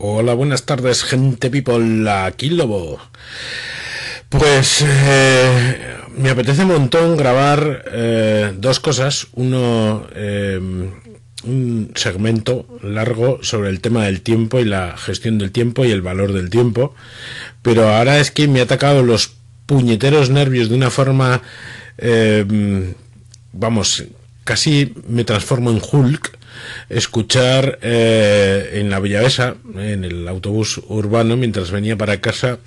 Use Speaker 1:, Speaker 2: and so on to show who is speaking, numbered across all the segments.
Speaker 1: Hola, buenas tardes, gente people, aquí Lobo. Pues eh, me apetece un montón grabar eh, dos cosas. Uno, eh, un segmento largo sobre el tema del tiempo y la gestión del tiempo y el valor del tiempo. Pero ahora es que me ha atacado los puñeteros nervios de una forma, vamos, casi me transformo en Hulk escuchar eh, en la Villavesa, en el autobús urbano, mientras venía para casa,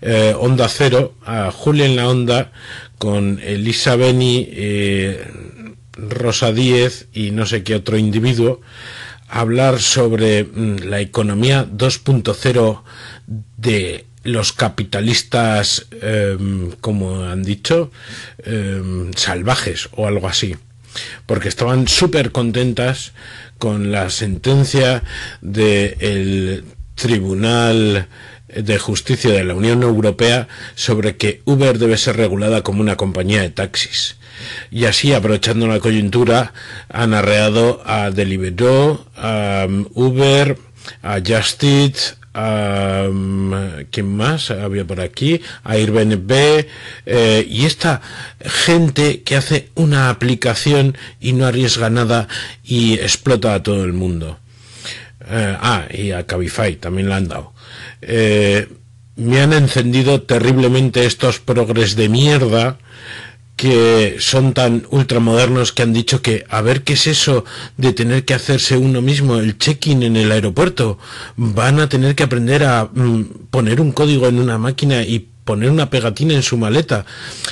Speaker 1: eh, Onda Cero, a Julia en la Onda, con Elisa Beni, eh, Rosa Díez y no sé qué otro individuo, hablar sobre mm, la economía 2.0 de los capitalistas, em, como han dicho, em, salvajes o algo así. Porque estaban súper contentas con la sentencia del Tribunal de Justicia de la Unión Europea sobre que Uber debe ser regulada como una compañía de taxis. Y así, aprovechando la coyuntura, han arreado a Deliveroo, a Uber, a Just a, ¿quién más había por aquí? A Airbnb eh, y esta gente que hace una aplicación y no arriesga nada y explota a todo el mundo. Eh, ah, y a Cabify también la han dado. Eh, me han encendido terriblemente estos progres de mierda que son tan ultramodernos que han dicho que a ver qué es eso de tener que hacerse uno mismo el check-in en el aeropuerto. Van a tener que aprender a mm, poner un código en una máquina y poner una pegatina en su maleta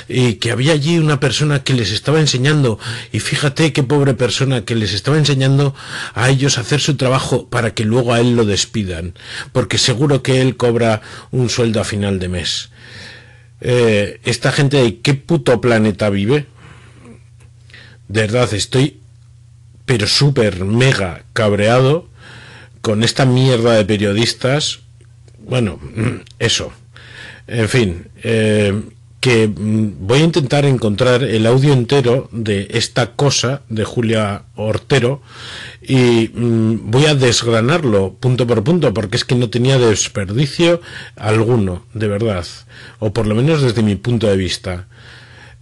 Speaker 1: y que había allí una persona que les estaba enseñando y fíjate qué pobre persona que les estaba enseñando a ellos a hacer su trabajo para que luego a él lo despidan porque seguro que él cobra un sueldo a final de mes eh, esta gente de qué puto planeta vive. De verdad, estoy pero súper mega cabreado con esta mierda de periodistas. Bueno, eso. En fin, eh, que mm, voy a intentar encontrar el audio entero de esta cosa de Julia Ortero y mm, voy a desgranarlo punto por punto porque es que no tenía desperdicio alguno, de verdad, o por lo menos desde mi punto de vista.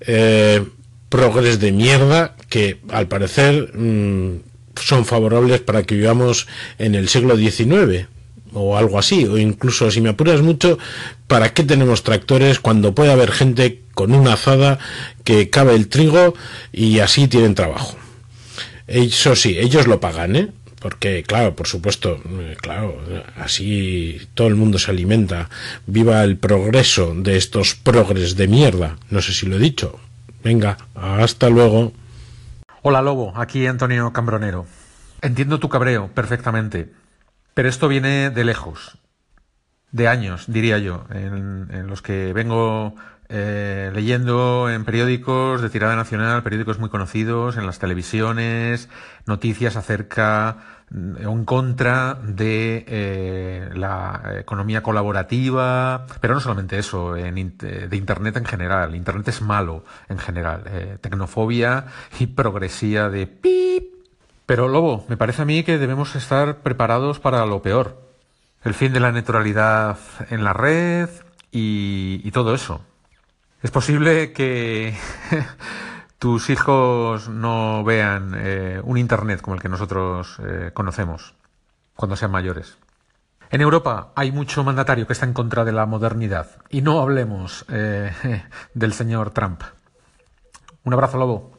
Speaker 1: Eh, progres de mierda que al parecer mm, son favorables para que vivamos en el siglo XIX o algo así, o incluso si me apuras mucho, ¿para qué tenemos tractores cuando puede haber gente con una azada que cabe el trigo y así tienen trabajo? Eso sí, ellos lo pagan, ¿eh? Porque, claro, por supuesto, eh, claro, así todo el mundo se alimenta. Viva el progreso de estos progres de mierda. No sé si lo he dicho. Venga, hasta luego.
Speaker 2: Hola Lobo, aquí Antonio Cambronero. Entiendo tu cabreo perfectamente. Pero esto viene de lejos, de años, diría yo, en, los que vengo eh, leyendo en periódicos de tirada nacional, periódicos muy conocidos, en las televisiones, noticias acerca mm, o en contra de eh, la economía colaborativa, pero no solamente eso, de Internet en general. Internet es malo en general. Eh, tecnofobia y progresía de pip pero Lobo, me parece a mí que debemos estar preparados para lo peor. El fin de la neutralidad en la red y, todo eso. Es posible que tus hijos no vean eh, un Internet como el que nosotros eh, conocemos cuando sean mayores. En Europa hay mucho mandatario que está en contra de la modernidad. Y no hablemos eh, del señor Trump. Un abrazo, Lobo.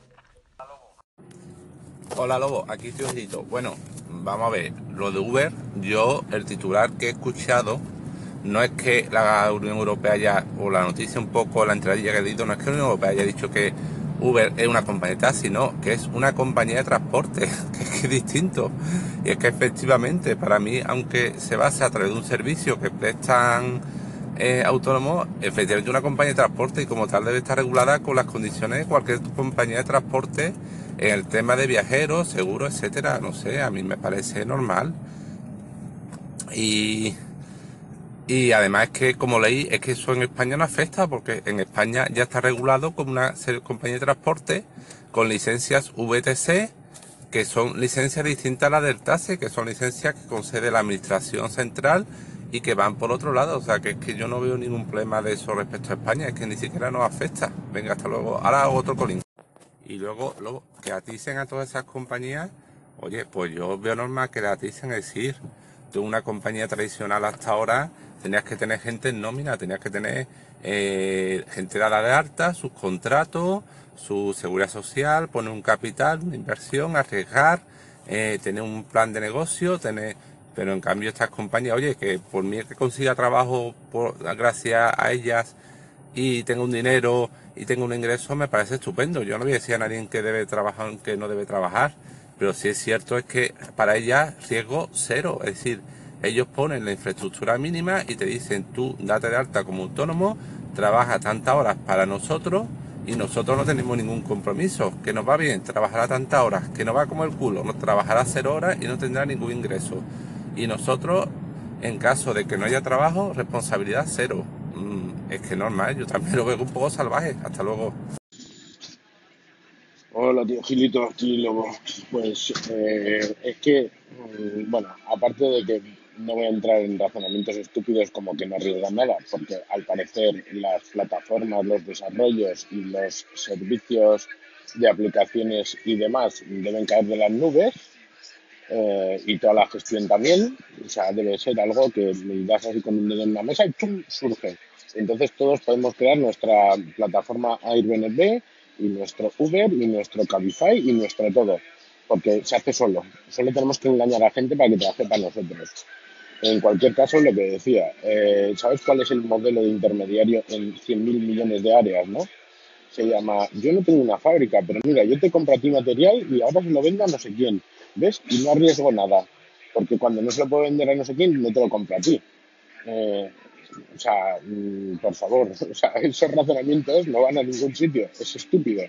Speaker 3: Hola Lobo, aquí estoy Bueno, vamos a ver, lo de Uber, yo el titular que he escuchado no es que la Unión Europea ya, o la noticia un poco, la entradilla que he dicho, no es que la Unión Europea haya dicho que Uber es una compañía de que es una compañía de transporte, que es, distinto. Y es que efectivamente, para mí, aunque se base a través de un servicio que prestan eh, autónomos, efectivamente una compañía de transporte y como tal debe estar regulada con las condiciones de cualquier compañía de transporte el tema de viajeros, seguros, etcétera, no sé, a mí me parece normal. Y, y además es que, como leí, es que eso en España no afecta, porque en España ya está regulado como una compañía de transporte con licencias VTC que son licencias distintas a las del TASE, que son licencias que concede la Administración Central y que van por otro lado. O sea, que es que yo no veo ningún problema de eso respecto a España, es que ni siquiera nos afecta. Venga, hasta luego. Ahora otro colín. Y luego, luego que aticen a todas esas compañías, oye, pues yo veo normal que le aticen, es decir, de una compañía tradicional hasta ahora tenías que tener gente en nómina, tenías que tener eh, gente dada de alta, sus contratos, su seguridad social, poner un capital, una inversión, arriesgar, eh, tener un plan de negocio, tener pero en cambio estas compañías, oye, que por mí que consiga trabajo por, gracias a ellas y tengo un dinero y tengo un ingreso, me parece estupendo. Yo no voy a decir a nadie que debe trabajar, que no debe trabajar, pero sí es cierto es que para ellas riesgo cero, es decir, ellos ponen la infraestructura mínima y te dicen tú date de alta como autónomo, trabaja tantas horas para nosotros y nosotros no tenemos ningún compromiso, que nos va bien, trabajará tantas horas, que no va como el culo, nos trabajará cero horas y no tendrá ningún ingreso. Y nosotros, en caso de que no haya trabajo, responsabilidad cero. Mm, es que normal, yo también lo veo un poco salvaje. Hasta luego.
Speaker 4: Hola, tío Gilito, aquí Lobo. Pues eh, es que, mm, bueno, aparte de que no voy a entrar en razonamientos estúpidos como que no arriesgan nada, porque al parecer las plataformas, los desarrollos y los servicios de aplicaciones y demás deben caer de las nubes, eh, y toda la gestión también. O sea, debe ser algo que le das así con un dedo en la mesa y ¡pum! surge. Entonces todos podemos crear nuestra plataforma Airbnb y nuestro Uber y nuestro Cabify y nuestro todo. Porque se hace solo. Solo tenemos que engañar a gente para que trabaje para nosotros. En cualquier caso, lo que decía, eh, ¿sabes cuál es el modelo de intermediario en 100.000 millones de áreas, no? Se llama, yo no tengo una fábrica, pero mira, yo te compro a ti material y ahora se lo vendo a no sé quién. ¿Ves? Y no arriesgo nada. Porque cuando no se lo puedo vender a no sé quién, no te lo compro a ti. Eh, o sea, mm, por favor, esos razonamientos no van a ningún sitio. Es estúpido.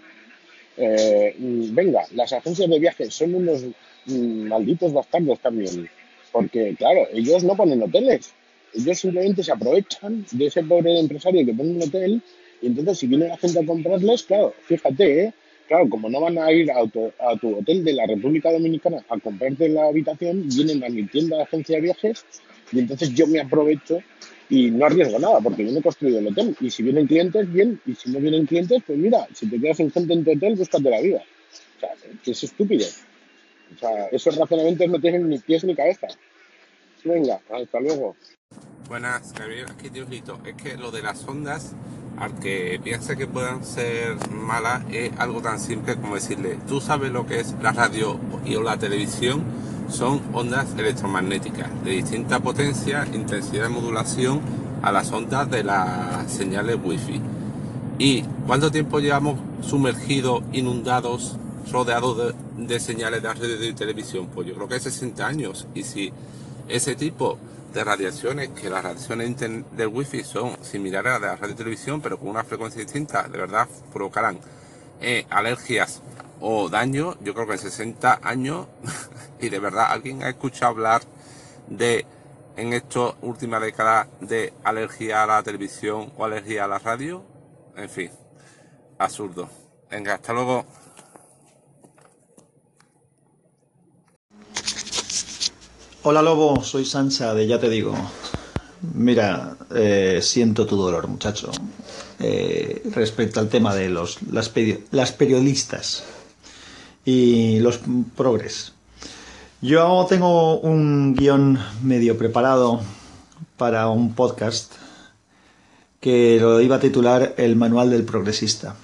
Speaker 4: Eh, mm, venga, las agencias de viajes son unos mm, malditos bastardos también. Porque, claro, ellos no ponen hoteles. Ellos simplemente se aprovechan de ese pobre empresario que pone un hotel. Y entonces, si viene la gente a comprarles, claro, fíjate, ¿eh? Claro, como no van a ir a tu, hotel de la República Dominicana a comprarte la habitación, vienen a mi tienda de agencia de viajes y entonces yo me aprovecho y no arriesgo nada porque yo no he construido el hotel. Y si vienen clientes, bien. Y si no vienen clientes, pues mira, si te quedas sin gente en tu hotel, búscate la vida. O sea, que es estúpido. O sea, esos razonamientos no tienen ni pies ni cabeza. Venga, hasta luego.
Speaker 3: Buenas, Gabriel, aquí Diosito. Es que lo de las ondas al que piense que puedan ser malas es algo tan simple como decirle, tú sabes lo que es la radio y o la televisión, son ondas electromagnéticas de distinta potencia, intensidad de modulación a las ondas de las señales wifi. ¿Y cuánto tiempo llevamos sumergidos, inundados, rodeados de, señales de radio y televisión? Pues yo creo que 60 años. Y si ese tipo de radiaciones, que las radiaciones del wifi son similares a las de la radio y televisión, pero con una frecuencia distinta, de verdad provocarán eh, alergias o daño. Yo creo que en 60 años, y de verdad, ¿alguien ha escuchado hablar de, en esta última década, de alergia a la televisión o alergia a la radio? En fin, absurdo. Venga, hasta luego.
Speaker 5: Hola Lobo, soy Sancha de Ya Te Digo. Mira, eh, siento tu dolor, muchacho. Eh, respecto al tema de los, las, las periodistas y los progres. Yo tengo un guion medio preparado para un podcast que lo iba a titular El Manual del Progresista,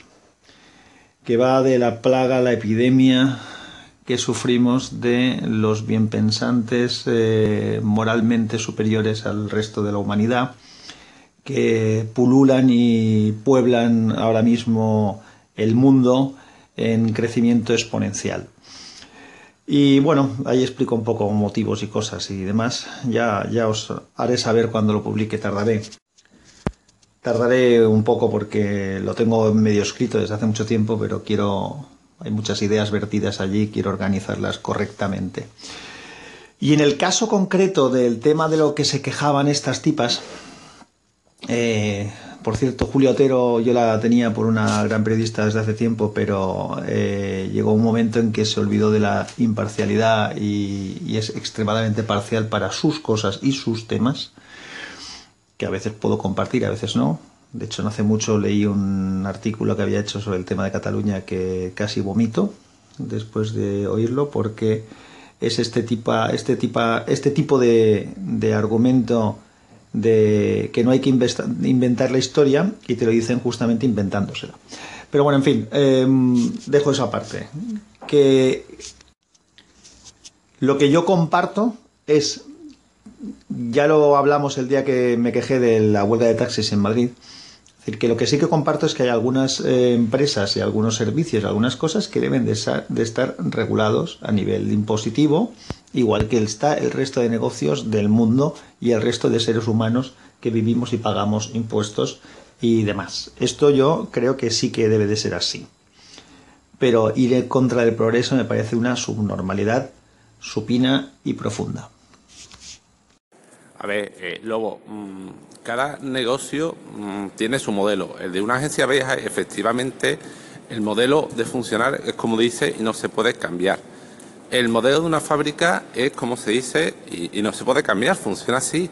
Speaker 5: que va de la plaga, la epidemia, que sufrimos de los bienpensantes eh, moralmente superiores al resto de la humanidad que pululan y pueblan ahora mismo el mundo en crecimiento exponencial. Y bueno, ahí explico un poco motivos y cosas y demás. Ya, ya os haré saber cuando lo publique, tardaré. Tardaré un poco porque lo tengo medio escrito desde hace mucho tiempo, pero quiero hay muchas ideas vertidas allí, quiero organizarlas correctamente. Y en el caso concreto del tema de lo que se quejaban estas tipas, eh, Por cierto, Julio Otero yo la tenía por una gran periodista desde hace tiempo, pero eh, llegó un momento en que se olvidó de la imparcialidad y, es extremadamente parcial para sus cosas y sus temas, que a veces puedo compartir, a veces no. De hecho, no hace mucho leí un artículo que había hecho sobre el tema de Cataluña que casi vomito después de oírlo, porque es este tipo, este tipo, este tipo de, de argumento de que no hay que inventar la historia y te lo dicen justamente inventándosela. Pero bueno, en fin, eh, dejo esa parte. Que lo que yo comparto es, ya lo hablamos el día que me quejé de la huelga de taxis en Madrid, es decir, que lo que sí que comparto es que hay algunas eh, empresas y algunos servicios, algunas cosas que deben de, de, estar regulados a nivel impositivo igual que está el resto de negocios del mundo y el resto de seres humanos que vivimos y pagamos impuestos y demás. Esto yo creo que sí que debe de ser así. Pero ir en contra del progreso me parece una subnormalidad supina y profunda.
Speaker 3: A ver, eh, Lobo, mmm, cada negocio mmm, tiene su modelo. El de una agencia vieja, efectivamente, el modelo de funcionar es como dice y no se puede cambiar el modelo de una fábrica es como se dice y, no se puede cambiar, funciona así.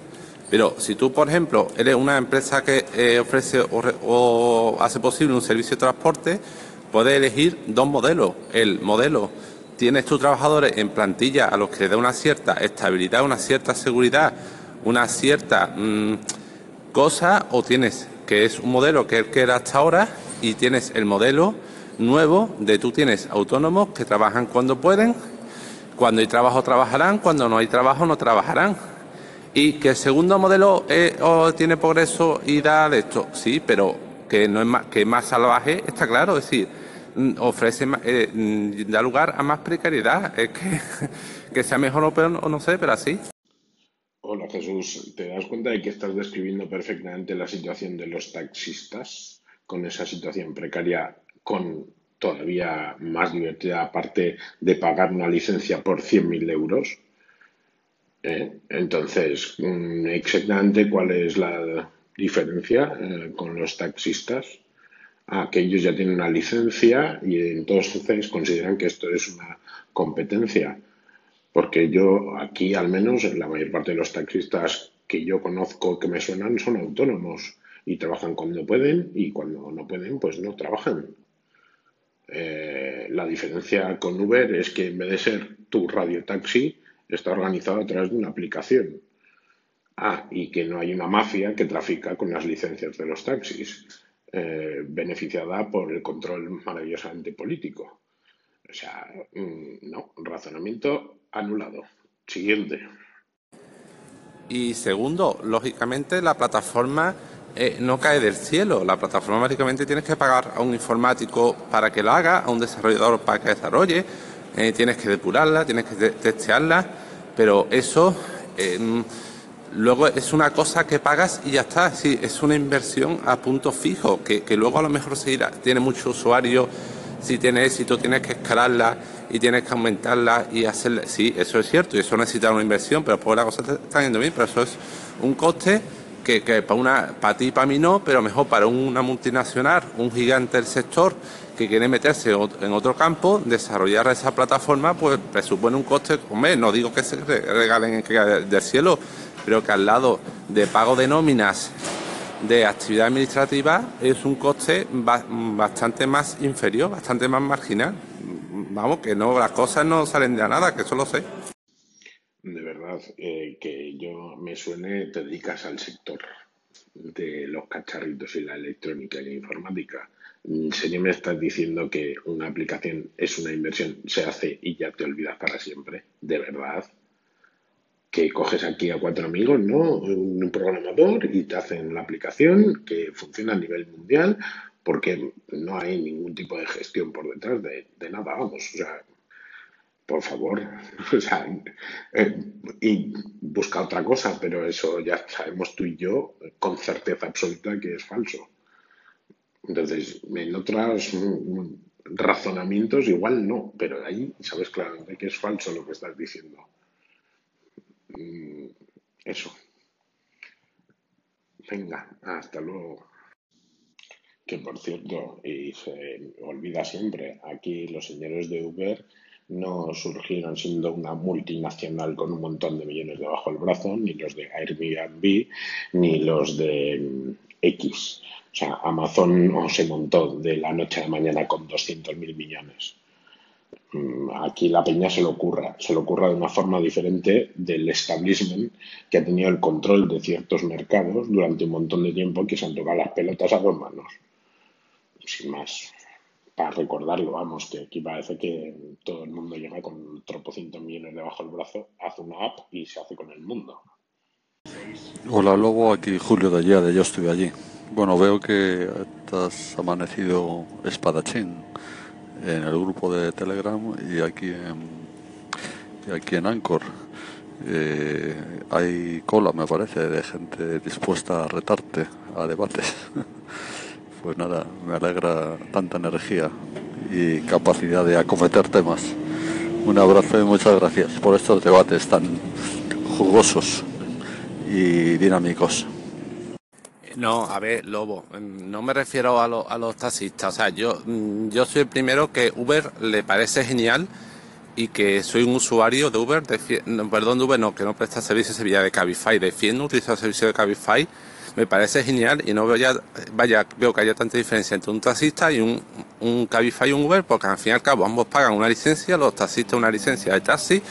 Speaker 3: Pero si tú, por ejemplo, eres una empresa que eh, ofrece o, o, hace posible un servicio de transporte, puedes elegir dos modelos. El modelo, tienes tus trabajadores en plantilla a los que le da una cierta estabilidad, una cierta seguridad, una cierta mmm, cosa, o tienes que es un modelo que, que era hasta ahora y tienes el modelo nuevo de tú tienes autónomos que trabajan cuando pueden cuando hay trabajo trabajarán, cuando no hay trabajo no trabajarán. Y que el segundo modelo eh, tiene progreso y da de esto, sí, pero que no es más, que más salvaje, está claro, es decir, mm, ofrece eh, mm, da lugar a más precariedad, es que, que sea mejor o o no sé, pero así.
Speaker 4: Hola Jesús, ¿te das cuenta de que estás describiendo perfectamente la situación de los taxistas con esa situación precaria con todavía más divertida, aparte de pagar una licencia por 100.000 euros. ¿Eh? Entonces, mm, exactamente cuál es la diferencia eh, con los taxistas. Ah, que ellos ya tienen una licencia y entonces consideran que esto es una competencia. Porque yo aquí, al menos, la mayor parte de los taxistas que yo conozco que me suenan son autónomos y trabajan cuando pueden y cuando no pueden, pues no trabajan. Eh, la diferencia con Uber es que en vez de ser tu radiotaxi, está organizado a través de una aplicación. Ah, y que no hay una mafia que trafica con las licencias de los taxis, eh, beneficiada por el control maravillosamente político. O sea, mmm, no, razonamiento anulado. Siguiente.
Speaker 3: Y segundo, lógicamente la plataforma eh, no cae del cielo. La plataforma básicamente tienes que pagar a un informático para que lo haga, a un desarrollador para que desarrolle, eh, tienes que depurarla, tienes que testearla, pero eso eh, luego es una cosa que pagas y ya está. Sí, es una inversión a punto fijo, que, que luego a lo mejor se irá, tiene mucho usuario, si tiene éxito tienes que escalarla y tienes que aumentarla y hacerla. Sí, eso es cierto, y eso necesita una inversión, pero por la cosa está yendo bien, pero eso es un coste que, que para, una, para ti y para mí no, pero mejor para una multinacional, un gigante del sector que quiere meterse en otro campo, desarrollar esa plataforma, pues presupone un coste, hombre, no digo que se regalen del cielo, pero que al lado de pago de nóminas de actividad administrativa es un coste bastante más inferior, bastante más marginal. Vamos, que no, las cosas no salen de nada, que eso lo sé
Speaker 4: de verdad, eh, que yo me suene, te dedicas al sector de los cacharritos y la electrónica y la informática. Mm, Si me estás diciendo que una aplicación es una inversión, se hace y ya te olvidas para siempre, de verdad. Que coges aquí a cuatro amigos, ¿no? Un programador y te hacen la aplicación que funciona a nivel mundial porque no hay ningún tipo de gestión por detrás de, de nada, vamos. O sea, por favor, o sea, eh, y busca otra cosa, pero eso ya sabemos tú y yo con certeza absoluta que es falso. Entonces, en otros razonamientos igual no, pero ahí sabes claramente que es falso lo que estás diciendo. Mm, eso. Venga, hasta luego. que por cierto, y se olvida siempre, aquí los señores de Uber no surgieron siendo una multinacional con un montón de millones debajo del brazo, ni los de Airbnb, ni los de mm, X. O sea, Amazon no se montó de la noche a la mañana con 200.000 millones. Mm, aquí la peña se lo ocurra, se lo ocurra de una forma diferente del establishment que ha tenido el control de ciertos mercados durante un montón de tiempo que se han tocado las pelotas a dos manos. Sin más, para recordarlo, vamos, que aquí parece que todo el mundo llega con tropocientos millones debajo del brazo, hace una app y se hace con el mundo.
Speaker 6: Hola Lobo, aquí Julio de allá, de yo estuve allí. Bueno, veo que has amanecido espadachín en el grupo de Telegram y aquí en, aquí en Anchor. Eh, hay cola, me parece, de gente dispuesta a retarte a debates. pues nada, me alegra tanta energía y capacidad de acometer temas. Un abrazo y muchas gracias por estos debates tan jugosos y dinámicos.
Speaker 3: No, a ver, Lobo, mm, no me refiero a, a los taxistas. O sea, yo, mm, yo soy el primero que Uber le parece genial y que soy un usuario de Uber, perdón, de Uber no, que no presta servicio Sevilla de Cabify, defiendo utilizar el servicio de Cabify, me parece genial y no veo ya, vaya, veo que haya tanta diferencia entre un taxista y un, un Cabify y un Uber, porque al fin y al cabo ambos pagan una licencia, los taxistas una licencia de taxi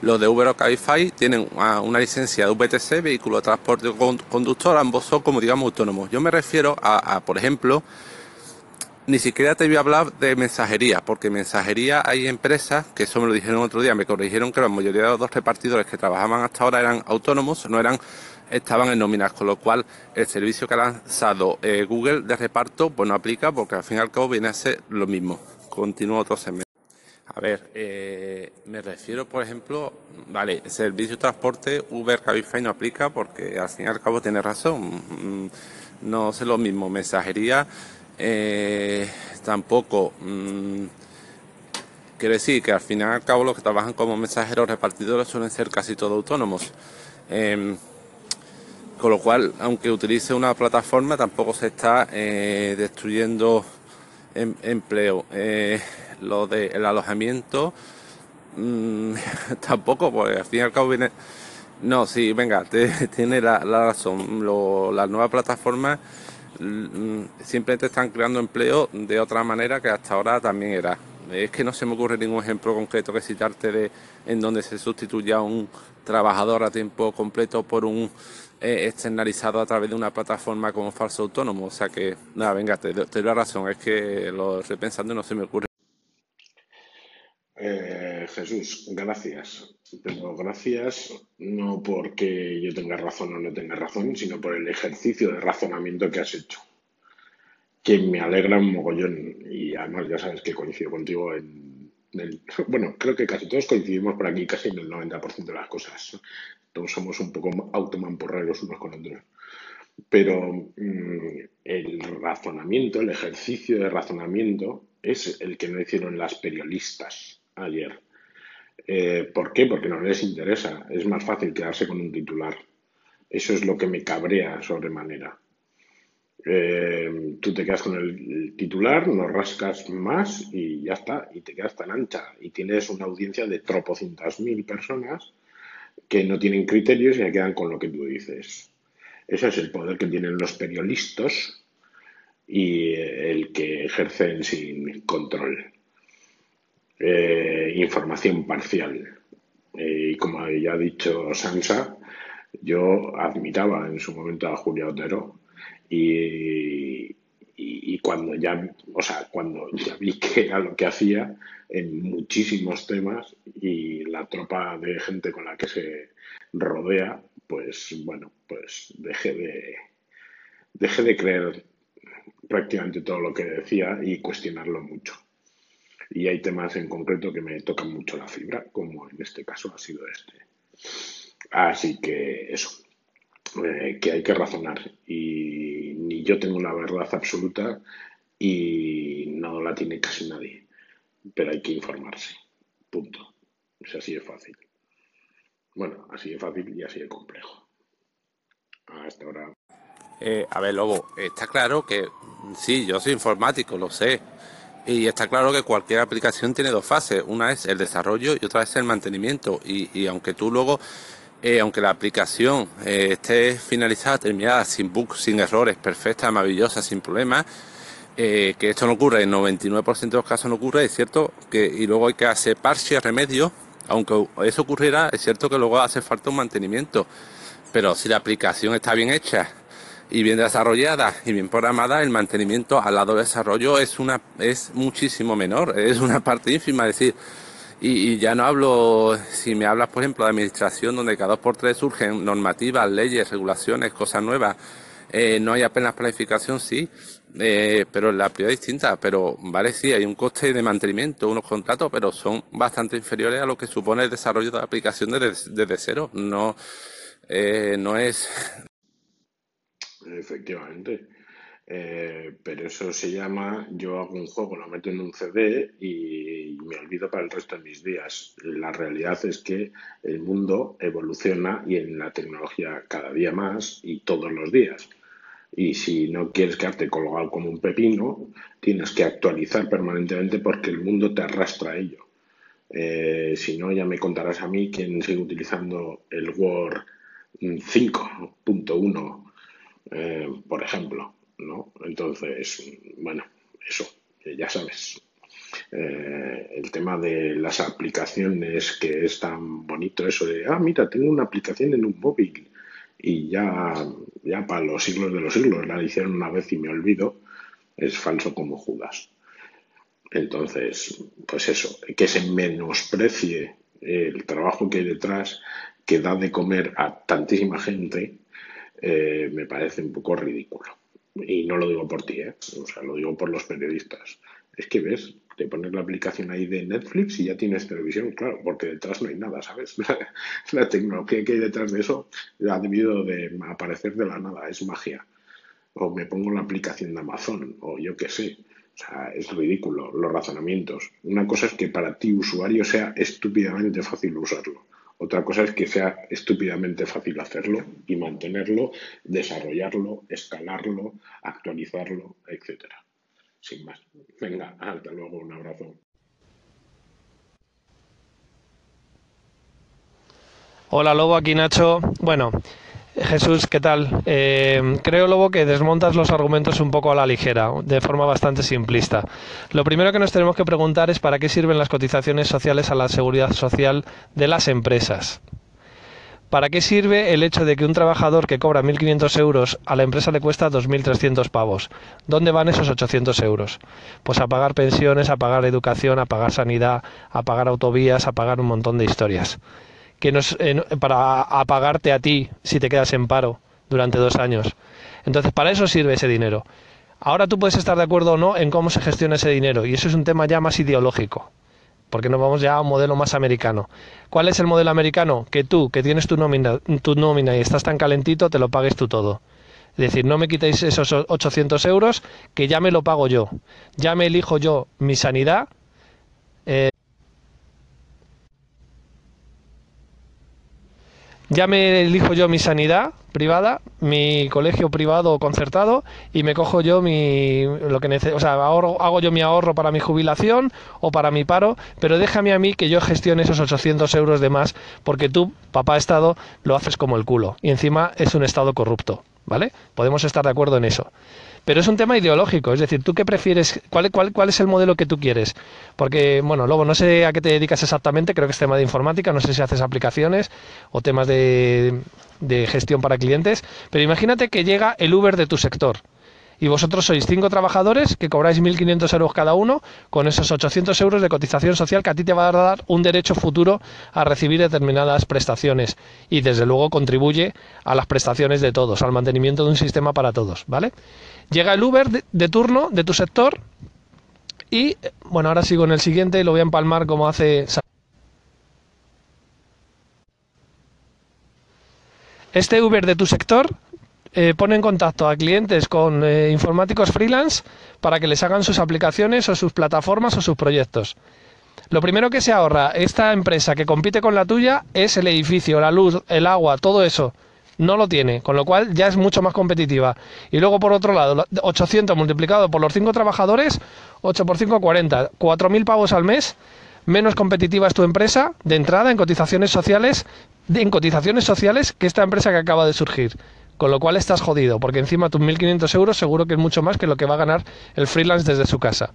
Speaker 3: los de Uber o Cabify tienen una licencia de VTC, vehículo de transporte conductor, ambos son como digamos autónomos. Yo me refiero a, por ejemplo, ni siquiera te voy a hablar de mensajería, porque mensajería hay empresas, que eso me lo dijeron otro día, me corrigieron que la mayoría de los dos repartidores que trabajaban hasta ahora eran autónomos, no eran estaban en nóminas, con lo cual el servicio que ha lanzado eh, Google de reparto pues no aplica porque al fin y al cabo viene a ser lo mismo. Continúo otro segmento. A ver, eh, me refiero, por ejemplo, vale, servicio de transporte Uber Cabify no aplica porque al fin y al cabo tiene razón. Mm, no sé lo mismo. Mensajería eh, tampoco. Mm, quiero decir que al fin y al cabo los que trabajan como mensajeros repartidores suelen ser casi todos autónomos. Em, con lo cual, aunque utilice una plataforma, tampoco se está eh, destruyendo em, empleo lo del alojamiento mmm, tampoco, porque al fin y al cabo viene... No, sí, venga, tiene la, razón. Lo, las nuevas plataformas mm, siempre te están creando empleo de otra manera que hasta ahora también era. Es que no se me ocurre ningún ejemplo concreto que citarte de en donde se sustituya un trabajador a tiempo completo por un eh, externalizado a través de una plataforma como falso autónomo. O sea que, nada, venga, te, te doy la razón. Es que lo estoy pensando y no se me ocurre.
Speaker 4: Eh, Jesús, gracias. Pero gracias no porque yo tenga razón o no tenga razón, sino por el ejercicio de razonamiento que has hecho. Que me alegra un mogollón. Y además ya sabes que coincido contigo en el, bueno, creo que casi todos coincidimos por aquí, casi en el 90% de las cosas. Somos un poco automamporreros unos con otros. Pero mm, el razonamiento, el ejercicio de razonamiento, es el que no hicieron las periodistas ayer. Eh, ¿Por qué? Porque no les interesa. Es más fácil quedarse con un titular. Eso es lo que me cabrea sobremanera. Eh, tú te quedas con el titular, no rascas más y ya está, y te quedas tan ancha. Y tienes una audiencia de tropocientas mil personas que no tienen criterios y se quedan con lo que tú dices. Ese es el poder que tienen los periodistas y el que ejercen sin control. Eh, información parcial. Eh, y como ya ha dicho Sansa, yo admiraba en su momento a Julia Otero y, y, cuando ya, o sea, cuando ya vi que era lo que hacía en muchísimos temas y la tropa de gente con la que se rodea, pues bueno, pues dejé de, dejé de creer prácticamente todo lo que decía y cuestionarlo mucho y hay temas en concreto que me tocan mucho la fibra, como en este caso ha sido este. Así que eso, eh, que hay que razonar y ni yo tengo una verdad absoluta y no la tiene casi nadie, pero hay que informarse, punto. Es así de fácil. Bueno, así de fácil y así de complejo. Hasta ahora.
Speaker 3: Eh, a ver, Lobo, está claro que sí, yo soy informático, lo sé. Y está claro que cualquier aplicación tiene dos fases. Una es el desarrollo y otra es el mantenimiento. Y, aunque tú luego, eh, aunque la aplicación eh, esté finalizada, terminada, sin bugs, sin errores, perfecta, maravillosa, sin problemas, que esto no ocurre, en 99% de los casos no ocurre, es cierto que y luego hay que hacer parches, remedios, aunque eso ocurriera, es cierto que luego hace falta un mantenimiento. Pero si la aplicación está bien hecha y bien desarrollada y bien programada, el mantenimiento al lado del desarrollo es una es muchísimo menor, es una parte ínfima, es decir, y, ya no hablo, si me hablas, por ejemplo, de administración, donde cada dos por tres surgen normativas, leyes, regulaciones, cosas nuevas, eh, no hay apenas planificación, sí, eh, pero la prioridad es distinta, pero vale, sí, hay un coste de mantenimiento, unos contratos, pero son bastante inferiores a lo que supone el desarrollo de la aplicación desde, desde cero, no, eh, no es
Speaker 4: Efectivamente. Eh, pero eso se llama, yo hago un juego, lo meto en un CD y, me olvido para el resto de mis días. La realidad es que el mundo evoluciona y en la tecnología cada día más y todos los días. Y si no quieres quedarte colgado como un pepino, tienes que actualizar permanentemente porque el mundo te arrastra a ello. Eh, si no, ya me contarás a mí quién sigue utilizando el Word 5.1 eh, por ejemplo, ¿no? Entonces, bueno, eso, ya sabes. Eh, el tema de las aplicaciones que es tan bonito eso de, ah, mira, tengo una aplicación en un móvil y ya, ya para los siglos de los siglos la hicieron una vez y me olvido, es falso como Judas. Entonces, pues eso, que se menosprecie el trabajo que hay detrás, que da de comer a tantísima gente, eh, me parece un poco ridículo. Y no lo digo por ti, ¿eh? o sea, lo digo por los periodistas. Es que ves, te pones la aplicación ahí de Netflix y ya tienes televisión, claro, porque detrás no hay nada, ¿sabes? La, tecnología que hay detrás de eso ha debido de aparecer de la nada, es magia. O me pongo la aplicación de Amazon, o yo qué sé. O sea, es ridículo los razonamientos. Una cosa es que para ti, usuario, sea estúpidamente fácil usarlo. Otra cosa es que sea estúpidamente fácil hacerlo y mantenerlo, desarrollarlo, escalarlo, actualizarlo, etcétera. Sin más. Venga, hasta luego, un abrazo.
Speaker 7: Hola Lobo, aquí Nacho. Bueno, Jesús, ¿qué tal? Eh, creo, Lobo, que desmontas los argumentos un poco a la ligera, de forma bastante simplista. Lo primero que nos tenemos que preguntar es para qué sirven las cotizaciones sociales a la seguridad social de las empresas. ¿Para qué sirve el hecho de que un trabajador que cobra 1.500 euros a la empresa le cuesta 2.300 pavos? ¿Dónde van esos 800 euros? Pues a pagar pensiones, a pagar educación, a pagar sanidad, a pagar autovías, a pagar un montón de historias que nos, eh, para apagarte a ti si te quedas en paro durante dos años. Entonces, para eso sirve ese dinero. Ahora tú puedes estar de acuerdo o no en cómo se gestiona ese dinero, y eso es un tema ya más ideológico, porque nos vamos ya a un modelo más americano. ¿Cuál es el modelo americano? Que tú, que tienes tu nómina, tu nómina y estás tan calentito, te lo pagues tú todo. Es decir, no me quitéis esos 800 euros, que ya me lo pago yo. Ya me elijo yo mi sanidad. Eh, Ya me elijo yo mi sanidad privada, mi colegio privado concertado y me cojo yo mi lo que o sea, hago yo mi ahorro para mi jubilación o para mi paro, pero déjame a mí que yo gestione esos 800 euros de más porque tú, papá Estado, lo haces como el culo y encima es un Estado corrupto, ¿vale? Podemos estar de acuerdo en eso. Pero es un tema ideológico, es decir, ¿tú qué prefieres? ¿Cuál, cuál, cuál es el modelo que tú quieres? Porque, bueno, luego no sé a qué te dedicas exactamente, creo que es tema de informática, no sé si haces aplicaciones o temas de, de gestión para clientes, pero imagínate que llega el Uber de tu sector y vosotros sois cinco trabajadores que cobráis 1.500 euros cada uno con esos 800 euros de cotización social que a ti te va a dar un derecho futuro a recibir determinadas prestaciones y desde luego contribuye a las prestaciones de todos, al mantenimiento de un sistema para todos, ¿vale? Llega el Uber de, turno de tu sector y, bueno, ahora sigo en el siguiente y lo voy a empalmar como hace... Este Uber de tu sector eh, pone en contacto a clientes con eh, informáticos freelance para que les hagan sus aplicaciones o sus plataformas o sus proyectos. Lo primero que se ahorra esta empresa que compite con la tuya es el edificio, la luz, el agua, todo eso. no lo tiene, con lo cual ya es mucho más competitiva. Y luego por otro lado, 800 multiplicado por los 5 trabajadores, 8 por 5, 40, 4.000 pavos al mes, menos competitiva es tu empresa de entrada en cotizaciones sociales, en cotizaciones sociales que esta empresa que acaba de surgir. Con lo cual estás jodido, porque encima tus 1.500 euros seguro que es mucho más que lo que va a ganar el freelance desde su casa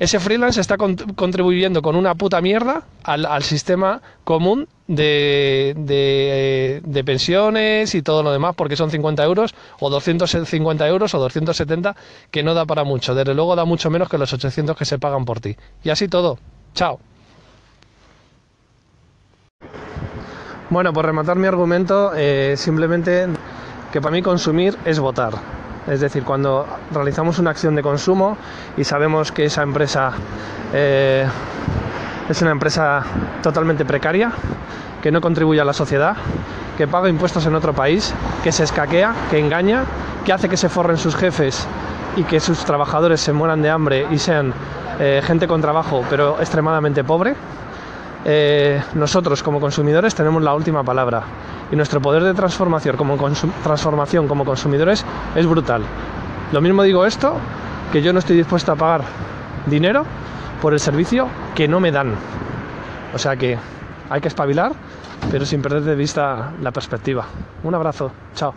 Speaker 7: ese freelance está contribuyendo con una puta mierda al, sistema común de, de, pensiones y todo lo demás, porque son 50 euros o 250 euros o 270, que no da para mucho. Desde luego da mucho menos que los 800 que se pagan por ti. Y así todo. Chao. Bueno, por rematar mi argumento, eh, simplemente que para mí consumir es votar. Es decir, cuando realizamos una acción de consumo y sabemos que esa empresa eh, es una empresa totalmente precaria, que no contribuye a la sociedad, que paga impuestos en otro país, que se escaquea, que engaña, que hace que se forren sus jefes y que sus trabajadores se mueran de hambre y sean eh, gente con trabajo pero extremadamente pobre, eh, nosotros como consumidores tenemos la última palabra y nuestro poder de transformación como, transformación como consumidores es brutal. Lo mismo digo esto, que yo no estoy dispuesto a pagar dinero por el servicio que no me dan. O sea que hay que espabilar, pero sin perder de vista la perspectiva. Un abrazo, chao.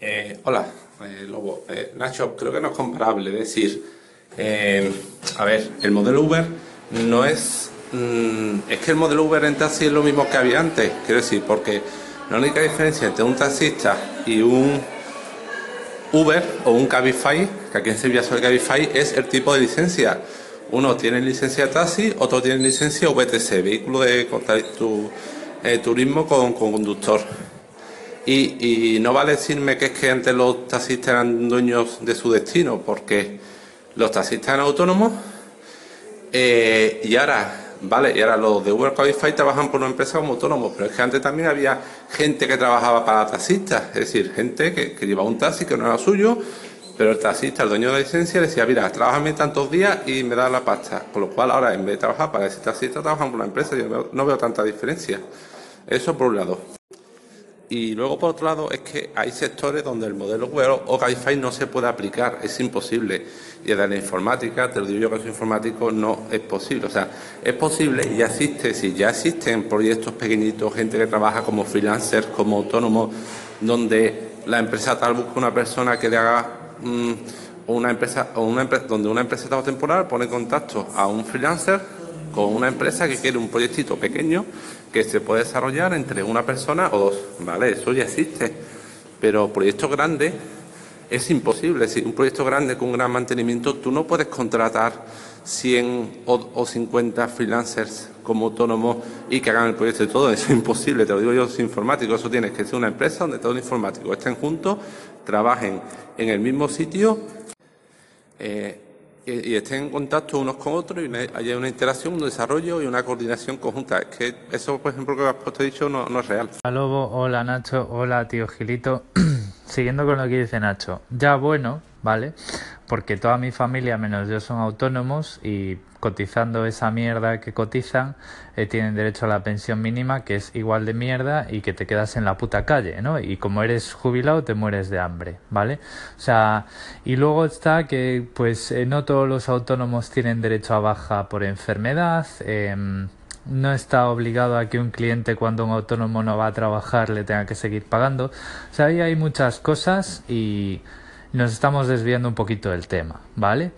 Speaker 3: Eh, hola, eh, Lobo. Eh, Nacho, creo que no es comparable decir, a ver, el modelo Uber no es es que el modelo Uber en taxi es lo mismo que había antes, quiero decir, porque la única diferencia entre un taxista y un Uber o un Cabify, que aquí en Sevilla soy Cabify, es el tipo de licencia. Uno tiene licencia de taxi, otro tiene licencia VTC, vehículo de eh, turismo con, conductor. Y, y, no vale decirme que es que antes los taxistas eran dueños de su destino, porque los taxistas eran autónomos eh, y ahora Vale, y ahora los de Uber Cabify trabajan por una empresa como autónomos, pero es que antes también había gente que trabajaba para taxistas, es decir, gente que, llevaba un taxi que no era suyo, pero el taxista, el dueño de la licencia, decía, mira, trabajame tantos días y me da la pasta. Con lo cual ahora, en vez de trabajar para ese taxista, trabajan por una empresa, yo no veo tanta diferencia. Eso por un lado. Y luego, por otro lado, es que hay sectores donde el modelo web o Cabify no se puede aplicar, es imposible. Y desde la informática, te lo digo yo que soy informático, no es posible. O sea, es posible y ya existe, si ya existen proyectos pequeñitos, gente que trabaja como freelancer, como autónomo, donde la empresa tal busca una persona que le haga mm, una empresa, o una empresa, donde una empresa temporal pone contacto a un freelancer con una empresa que quiere un proyectito pequeño que se puede desarrollar entre una persona o dos. Vale, eso ya existe. Pero proyectos grandes es imposible. Si un proyecto grande con gran mantenimiento, tú no puedes contratar 100 o, 50 freelancers como autónomos y que hagan el proyecto y todo. Eso es imposible, te lo digo yo, soy informático. Eso tienes que ser una empresa donde todos los informáticos estén juntos, trabajen en el mismo sitio. Eh, y, estén en contacto unos con otros y haya una interacción, un desarrollo y una coordinación conjunta. Es que eso, por ejemplo, que has dicho no, no es real.
Speaker 8: Hola Lobo, hola Nacho, hola tío Gilito. Siguiendo con lo que dice Nacho, ya bueno, ¿vale? Porque toda mi familia menos yo son autónomos y cotizando esa mierda que cotizan, eh, tienen derecho a la pensión mínima, que es igual de mierda y que te quedas en la puta calle, ¿no? Y como eres jubilado, te mueres de hambre, ¿vale? O sea, y luego está que, pues, eh, no todos los autónomos tienen derecho a baja por enfermedad, em, no está obligado a que un cliente cuando un autónomo no va a trabajar le tenga que seguir pagando. O sea, ahí hay muchas cosas y nos estamos desviando un poquito del tema, ¿vale?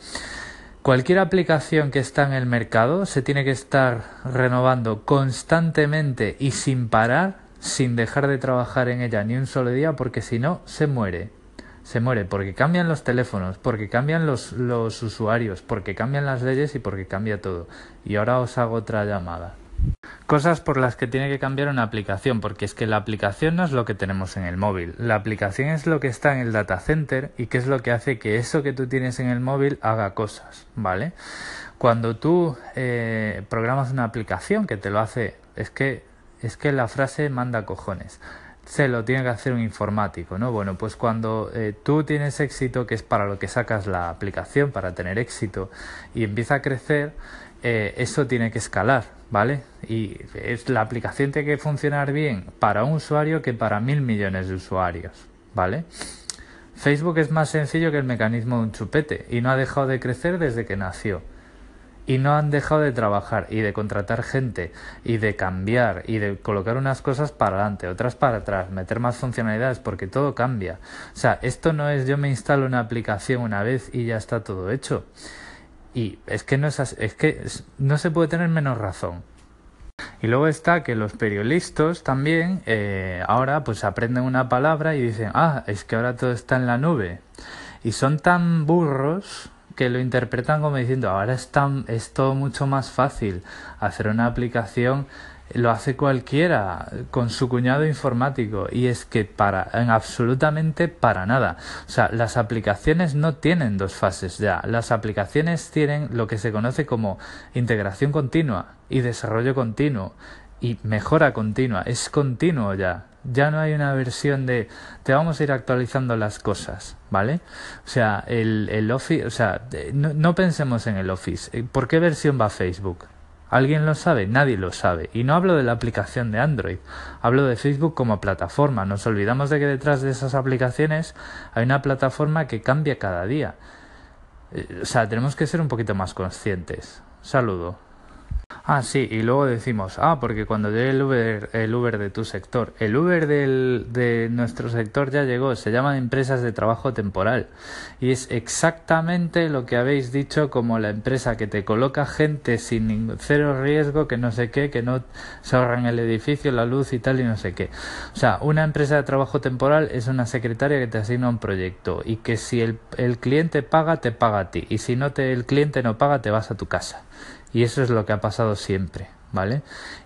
Speaker 8: Cualquier aplicación que está en el mercado se tiene que estar renovando constantemente y sin parar, sin dejar de trabajar en ella ni un solo día, porque si no, se muere. Se muere porque cambian los teléfonos, porque cambian los, los usuarios, porque cambian las leyes y porque cambia todo. Y ahora os hago otra llamada. Cosas por las que tiene que cambiar una aplicación, porque es que la aplicación no es lo que tenemos en el móvil. La aplicación es lo que está en el data center y que es lo que hace que eso que tú tienes en el móvil haga cosas, ¿vale? Cuando tú eh, programas una aplicación que te lo hace, es que, es que la frase manda cojones se lo tiene que hacer un informático, ¿no? Bueno, pues cuando eh, tú tienes éxito, que es para lo que sacas la aplicación, para tener éxito, y empieza a crecer, eh, eso tiene que escalar, ¿vale? Y es, la aplicación tiene que funcionar bien para un usuario que para mil millones de usuarios, ¿vale? Facebook es más sencillo que el mecanismo de un chupete y no ha dejado de crecer desde que nació. Y no han dejado de trabajar y de contratar gente y de cambiar y de colocar unas cosas para adelante, otras para atrás, meter más funcionalidades porque todo cambia. O sea, esto no es yo me instalo una aplicación una vez y ya está todo hecho. Y es que no es, es que no se puede tener menos razón. Y luego está que los periodistas también eh, ahora pues aprenden una palabra y dicen, ah, es que ahora todo está en la nube. Y son tan burros que lo interpretan como diciendo, ahora es, tan, es todo mucho más fácil hacer una aplicación lo hace cualquiera con su cuñado informático y es que para en absolutamente para nada. O sea, las aplicaciones no tienen dos fases ya. Las aplicaciones tienen lo que se conoce como integración continua y desarrollo continuo y mejora continua. Es continuo ya. Ya no hay una versión de te vamos a ir actualizando las cosas, ¿vale? O sea, el, el Office, o sea, no, no pensemos en el Office. ¿Por qué versión va Facebook? ¿Alguien lo sabe? Nadie lo sabe. Y no hablo de la aplicación de Android, hablo de Facebook como plataforma. Nos olvidamos de que detrás de esas aplicaciones hay una plataforma que cambia cada día. Eh, o sea, tenemos que ser un poquito más conscientes. Saludo. Ah, sí, y luego decimos, ah, porque cuando llegue el Uber, el Uber de tu sector, el Uber del, de nuestro sector ya llegó, se llaman empresas de trabajo temporal. Y es exactamente lo que habéis dicho como la empresa que te coloca gente sin ningún, cero riesgo, que no sé qué, que no se ahorran el edificio, la luz y tal y no sé qué. O sea, una empresa de trabajo temporal es una secretaria que te asigna un proyecto y que si el, el cliente paga, te paga a ti. Y si no te, el cliente no paga, te vas a tu casa. Y eso es lo que ha pasado siempre, ¿vale?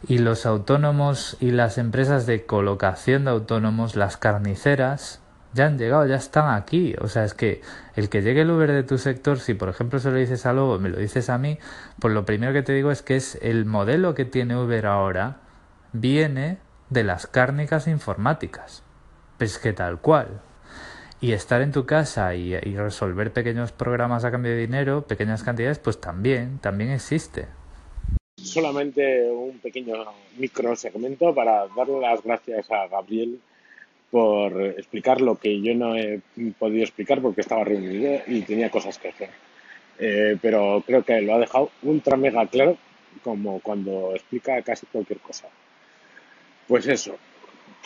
Speaker 8: Y los autónomos y las empresas de colocación de autónomos, las carniceras, ya han llegado, ya están aquí. O sea, es que el que llegue el Uber de tu sector, si por ejemplo se lo dices a Lobo, me lo dices a mí, pues lo primero que te digo es que es el modelo que tiene Uber ahora viene de las cárnicas informáticas. Pues que tal cual. Y estar en tu casa y, resolver pequeños programas a cambio de dinero, pequeñas cantidades, pues también, también existe.
Speaker 4: Solamente un pequeño micro segmento para darle las gracias a Gabriel por explicar lo que yo no he podido explicar porque estaba reunido y tenía cosas que hacer. Eh, pero creo que lo ha dejado ultra mega claro como cuando explica casi cualquier cosa. Pues eso,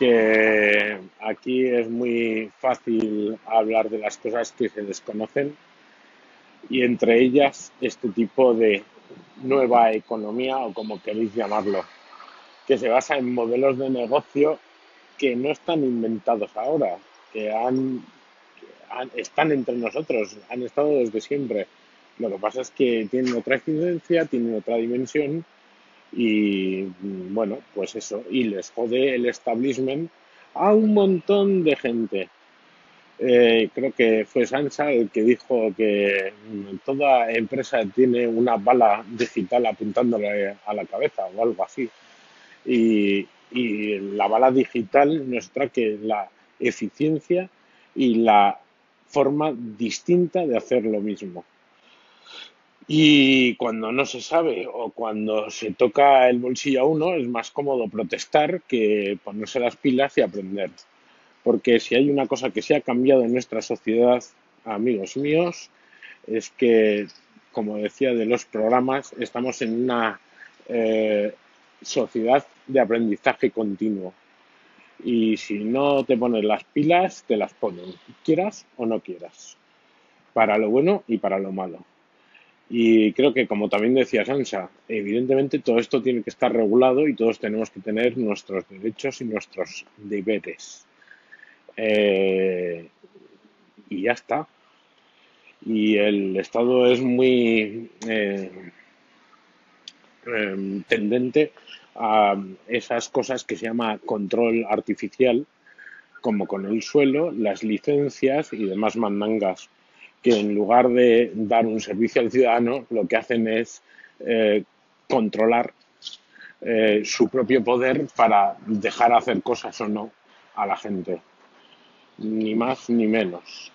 Speaker 4: que aquí es muy fácil hablar de las cosas que se desconocen y entre ellas este tipo de nueva economía o como queréis llamarlo, que se basa en modelos de negocio que no están inventados ahora, que han, están entre nosotros, han estado desde siempre. Lo que pasa es que tienen otra incidencia, tienen otra dimensión y bueno, pues eso, y les jode el establishment a un montón de gente. Eh, creo que fue Sansa el que dijo que toda empresa tiene una bala digital apuntándole a la cabeza o algo así. Y, y la bala digital nos que la eficiencia y la forma distinta de hacer lo mismo. Y cuando no se sabe o cuando se toca el bolsillo a uno, es más cómodo protestar que ponerse las pilas y aprender. Porque si hay una cosa que se ha cambiado en nuestra sociedad, amigos míos, es que, como decía de los programas, estamos en una eh, sociedad de aprendizaje continuo. Y si no te pones las pilas, te las ponen, quieras o no quieras, para lo bueno y para lo malo. Y creo que, como también decía Sansa, evidentemente todo esto tiene que estar regulado y todos tenemos que tener nuestros derechos y nuestros deberes. Eh, y ya está. Y el Estado es muy eh, em, tendente a esas cosas que se llama control artificial, como con el suelo, las licencias y demás mandangas que en lugar de dar un servicio al ciudadano, lo que hacen es eh, controlar eh, su propio poder para dejar hacer cosas o no a la gente. Ni más ni menos.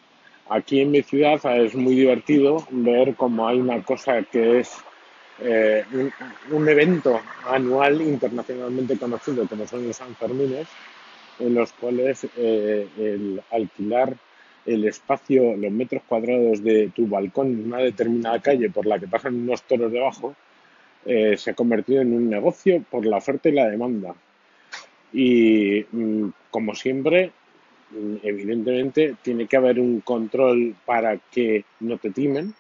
Speaker 4: Aquí en mi ciudad es muy divertido ver cómo hay una cosa que es eh, un, un evento anual internacionalmente conocido como son los Sanfermines, en los cuales eh, el alquilar el espacio, los metros cuadrados de tu balcón en una determinada calle por la que pasan unos toros debajo, eh, se ha convertido en un negocio por la oferta y la demanda. Y mm, como siempre, mm, evidentemente, tiene que haber un control para que no te timen,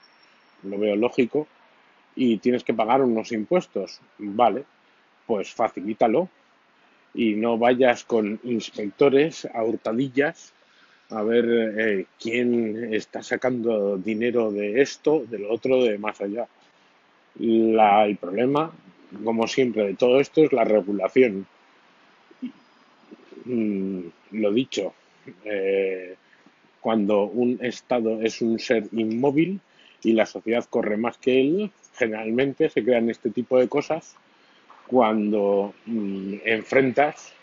Speaker 4: lo veo lógico, y tienes que pagar unos impuestos. Vale, pues facilítalo y no vayas con inspectores a hurtadillas a ver eh, quién está sacando dinero de esto, de lo otro, de más allá. La- el problema, como siempre, de todo esto es la regulación. Mm, lo dicho, eh, cuando un Estado es un ser inmóvil y la sociedad corre más que él, generalmente se crean este tipo de cosas cuando mm, enfrentas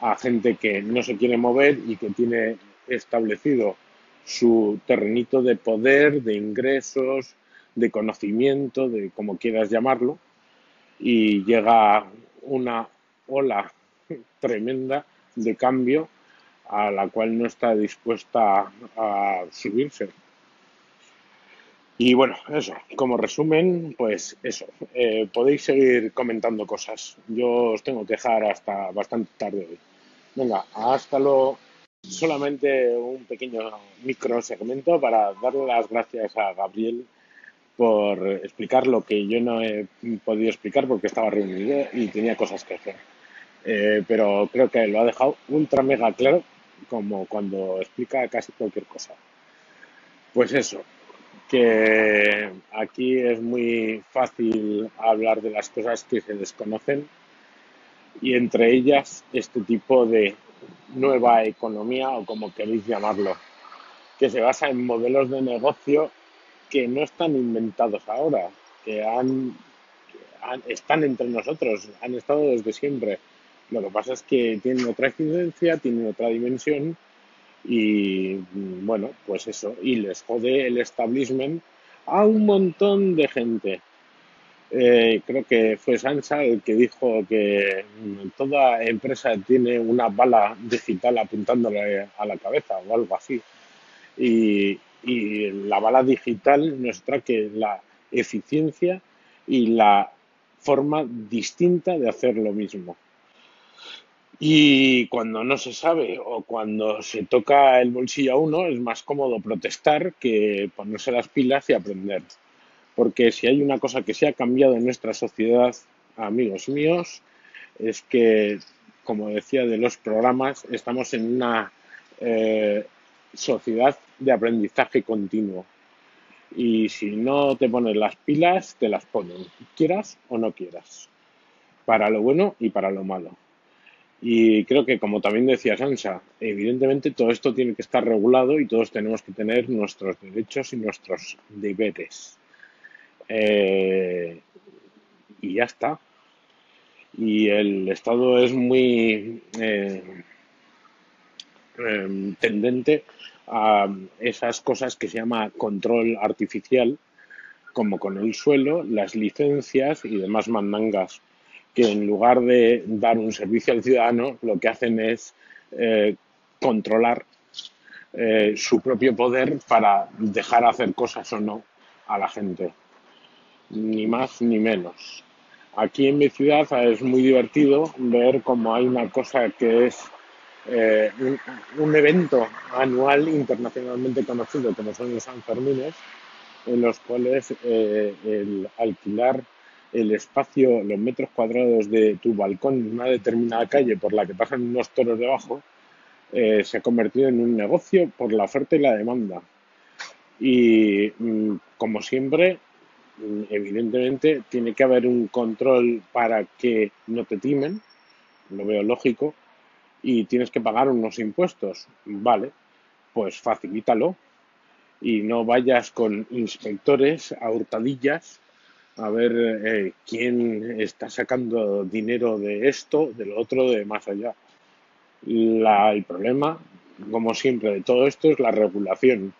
Speaker 4: a gente que no se quiere mover y que tiene establecido su terrenito de poder, de ingresos, de conocimiento, de como quieras llamarlo, y llega una ola tremenda de cambio a la cual no está dispuesta a subirse. Y bueno, eso, como resumen, pues eso, eh, podéis seguir comentando cosas. Yo os tengo que dejar hasta bastante tarde hoy. Venga, hasta luego. Solamente un pequeño micro segmento para darle las gracias a Gabriel por explicar lo que yo no he podido explicar porque estaba reunido y tenía cosas que hacer. Eh, pero creo que lo ha dejado ultra mega claro, como cuando explica casi cualquier cosa. Pues eso, que aquí es muy fácil hablar de las cosas que se desconocen y entre ellas este tipo de nueva economía o como queréis llamarlo, que se basa en modelos de negocio que no están inventados ahora, que han, están entre nosotros, han estado desde siempre. Lo que pasa es que tienen otra incidencia, tienen otra dimensión y bueno, pues eso, y les jode el establishment a un montón de gente. Eh, creo que fue Sansa el que dijo que mm, toda empresa tiene una bala digital apuntándole a la cabeza o algo así. Y, la bala digital nos que la eficiencia y la forma distinta de hacer lo mismo. Y cuando no se sabe o cuando se toca el bolsillo a uno, es más cómodo protestar que ponerse las pilas y aprender. Porque si hay una cosa que se ha cambiado en nuestra sociedad, amigos míos, es que, como decía de los programas, estamos en una eh, sociedad de aprendizaje continuo. Y si no te pones las pilas, te las ponen, quieras o no quieras, para lo bueno y para lo malo. Y creo que, como también decía Sansa, evidentemente todo esto tiene que estar regulado y todos tenemos que tener nuestros derechos y nuestros deberes. Eh, y ya está. Y el Estado es muy eh, eh, tendente a esas cosas que se llama control artificial, como con el suelo, las licencias y demás mandangas, que en lugar de dar un servicio al ciudadano, lo que hacen es eh, controlar su propio poder para dejar hacer cosas o no a la gente, ni más ni menos. Aquí en mi ciudad es muy divertido ver cómo hay una cosa que es eh, un, evento anual internacionalmente conocido como son los Sanfermines, en los cuales eh, el alquilar el espacio, los metros cuadrados de tu balcón en una determinada calle por la que pasan unos toros debajo, eh, se ha convertido en un negocio por la oferta y la demanda. Y mm, como siempre, evidentemente, tiene que haber un control para que no te timen, lo veo lógico, y tienes que pagar unos impuestos. Vale, pues facilítalo y no vayas con inspectores a hurtadillas a ver eh, quién está sacando dinero de esto, de lo otro, de más allá. El problema, como siempre, de todo esto es la regulación.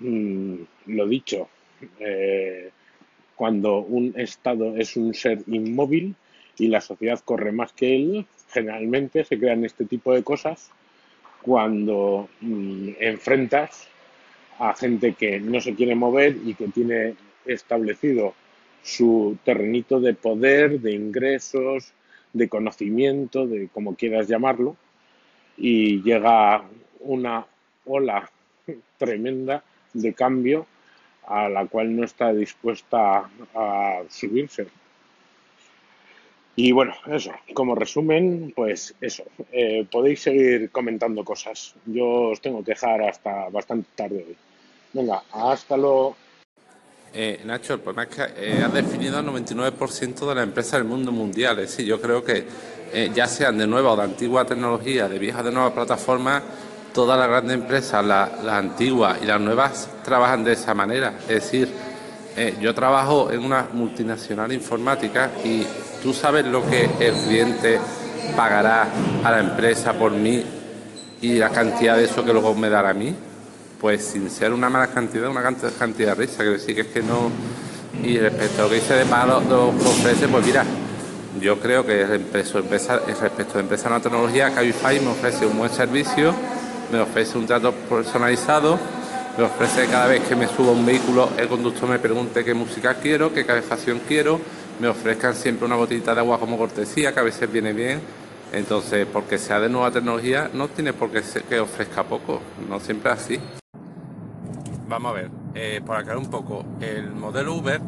Speaker 4: Mm, lo dicho, eh, cuando un Estado es un ser inmóvil y la sociedad corre más que él, generalmente se crean este tipo de cosas cuando mm, enfrentas a gente que no se quiere mover y que tiene establecido su terrenito de poder, de ingresos, de conocimiento, de como quieras llamarlo, y llega una ola tremenda de cambio a la cual no está dispuesta a subirse. Y bueno, eso, como resumen, pues eso, eh, podéis seguir comentando cosas. Yo os tengo que dejar hasta bastante tarde hoy. Venga, hasta luego.
Speaker 3: Eh, Nacho, el problema es que eh, has definido el 99% de las empresas del mundo mundial. Es yo creo que eh, ya sean de nueva o de antigua tecnología, de vieja o de nueva plataforma, todas las grandes empresas, las antiguas y las nuevas, trabajan de esa manera. Es decir, eh, yo trabajo en una multinacional informática y tú sabes lo que el cliente pagará a la empresa por mí y la cantidad de eso que luego me dará a mí. Pues sin ser una mala cantidad, una cantidad de risa, quiero decir que es que no. Y respecto a lo que dice de pago lo que ofrece, pues mira, yo creo que respecto a la empresa de tecnología, Cabify me ofrece un buen servicio me ofrece un trato personalizado, me ofrece cada vez que me subo a un vehículo el conductor me pregunte qué música quiero, qué calefacción quiero, me ofrezcan siempre una botellita de agua como cortesía, que a veces viene bien. Entonces, porque sea de nueva tecnología, no tiene por qué ser que ofrezca poco, no siempre así. Vamos a ver, eh, por aclarar un poco, el modelo Uber,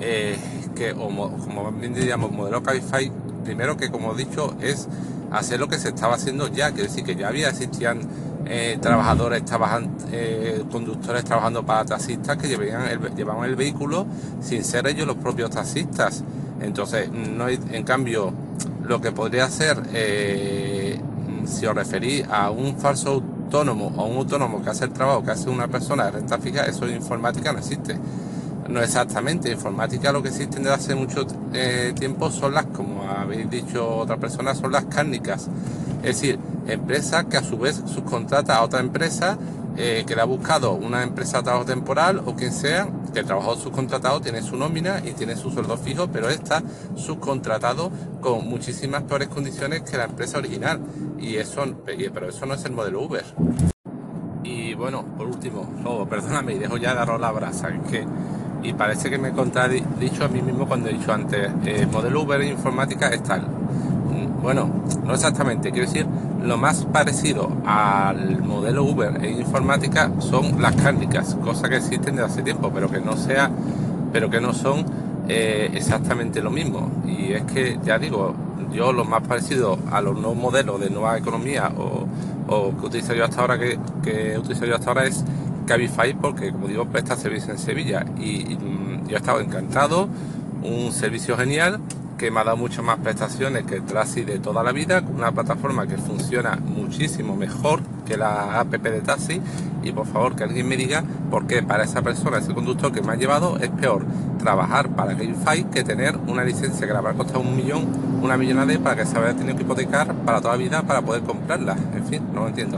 Speaker 3: eh, que o como bien diríamos, modelo Cabify, primero que como he dicho, es hacer lo que se estaba haciendo ya, quiere decir que ya había existían eh, trabajadores, trabajan, eh, conductores trabajando para taxistas que llevaban el, llevaban el vehículo sin ser ellos los propios taxistas. Entonces, no hay, en cambio, lo que podría ser, eh, si os referís a un falso autónomo o un autónomo que hace el trabajo que hace una persona de renta fija, eso en informática no existe. No exactamente, informática lo que existe desde hace mucho tiempo son las, como habéis dicho otras personas, son las cárnicas. Es decir, empresa que a su vez subcontrata a otra empresa eh, que le ha buscado una empresa de trabajo temporal o quien sea, que el trabajador subcontratado tiene su nómina y tiene su sueldo fijo, pero está subcontratado con muchísimas peores condiciones que la empresa original. Y eso, pero eso no es el modelo Uber. Y bueno, por último, oh, perdóname y dejo ya de la brasa, que y parece que me he contradicho a mí mismo cuando he dicho antes, el modelo Uber informática es. Bueno, no exactamente, quiero decir, lo más parecido al modelo Uber en informática son las cárnicas, cosas que existen desde hace tiempo, pero que no sea, pero que no son eh, exactamente lo mismo. Y es que ya digo, yo lo más parecido a los nuevos modelos de nueva economía o, que utilizo yo hasta ahora que, que yo hasta ahora es Cabify porque como digo presta servicio en Sevilla y, y mm, yo he estado encantado, un servicio genial que me ha dado muchas más prestaciones que el taxi de toda la vida, con una plataforma que funciona muchísimo mejor que la app de taxi y por favor que alguien me diga por qué para esa persona, ese conductor que me ha llevado, es peor trabajar para Gamefy que tener una licencia que le habrá costado un millón, una millonada para que se haya tenido que hipotecar para toda la vida para poder comprarla. En fin, no lo entiendo.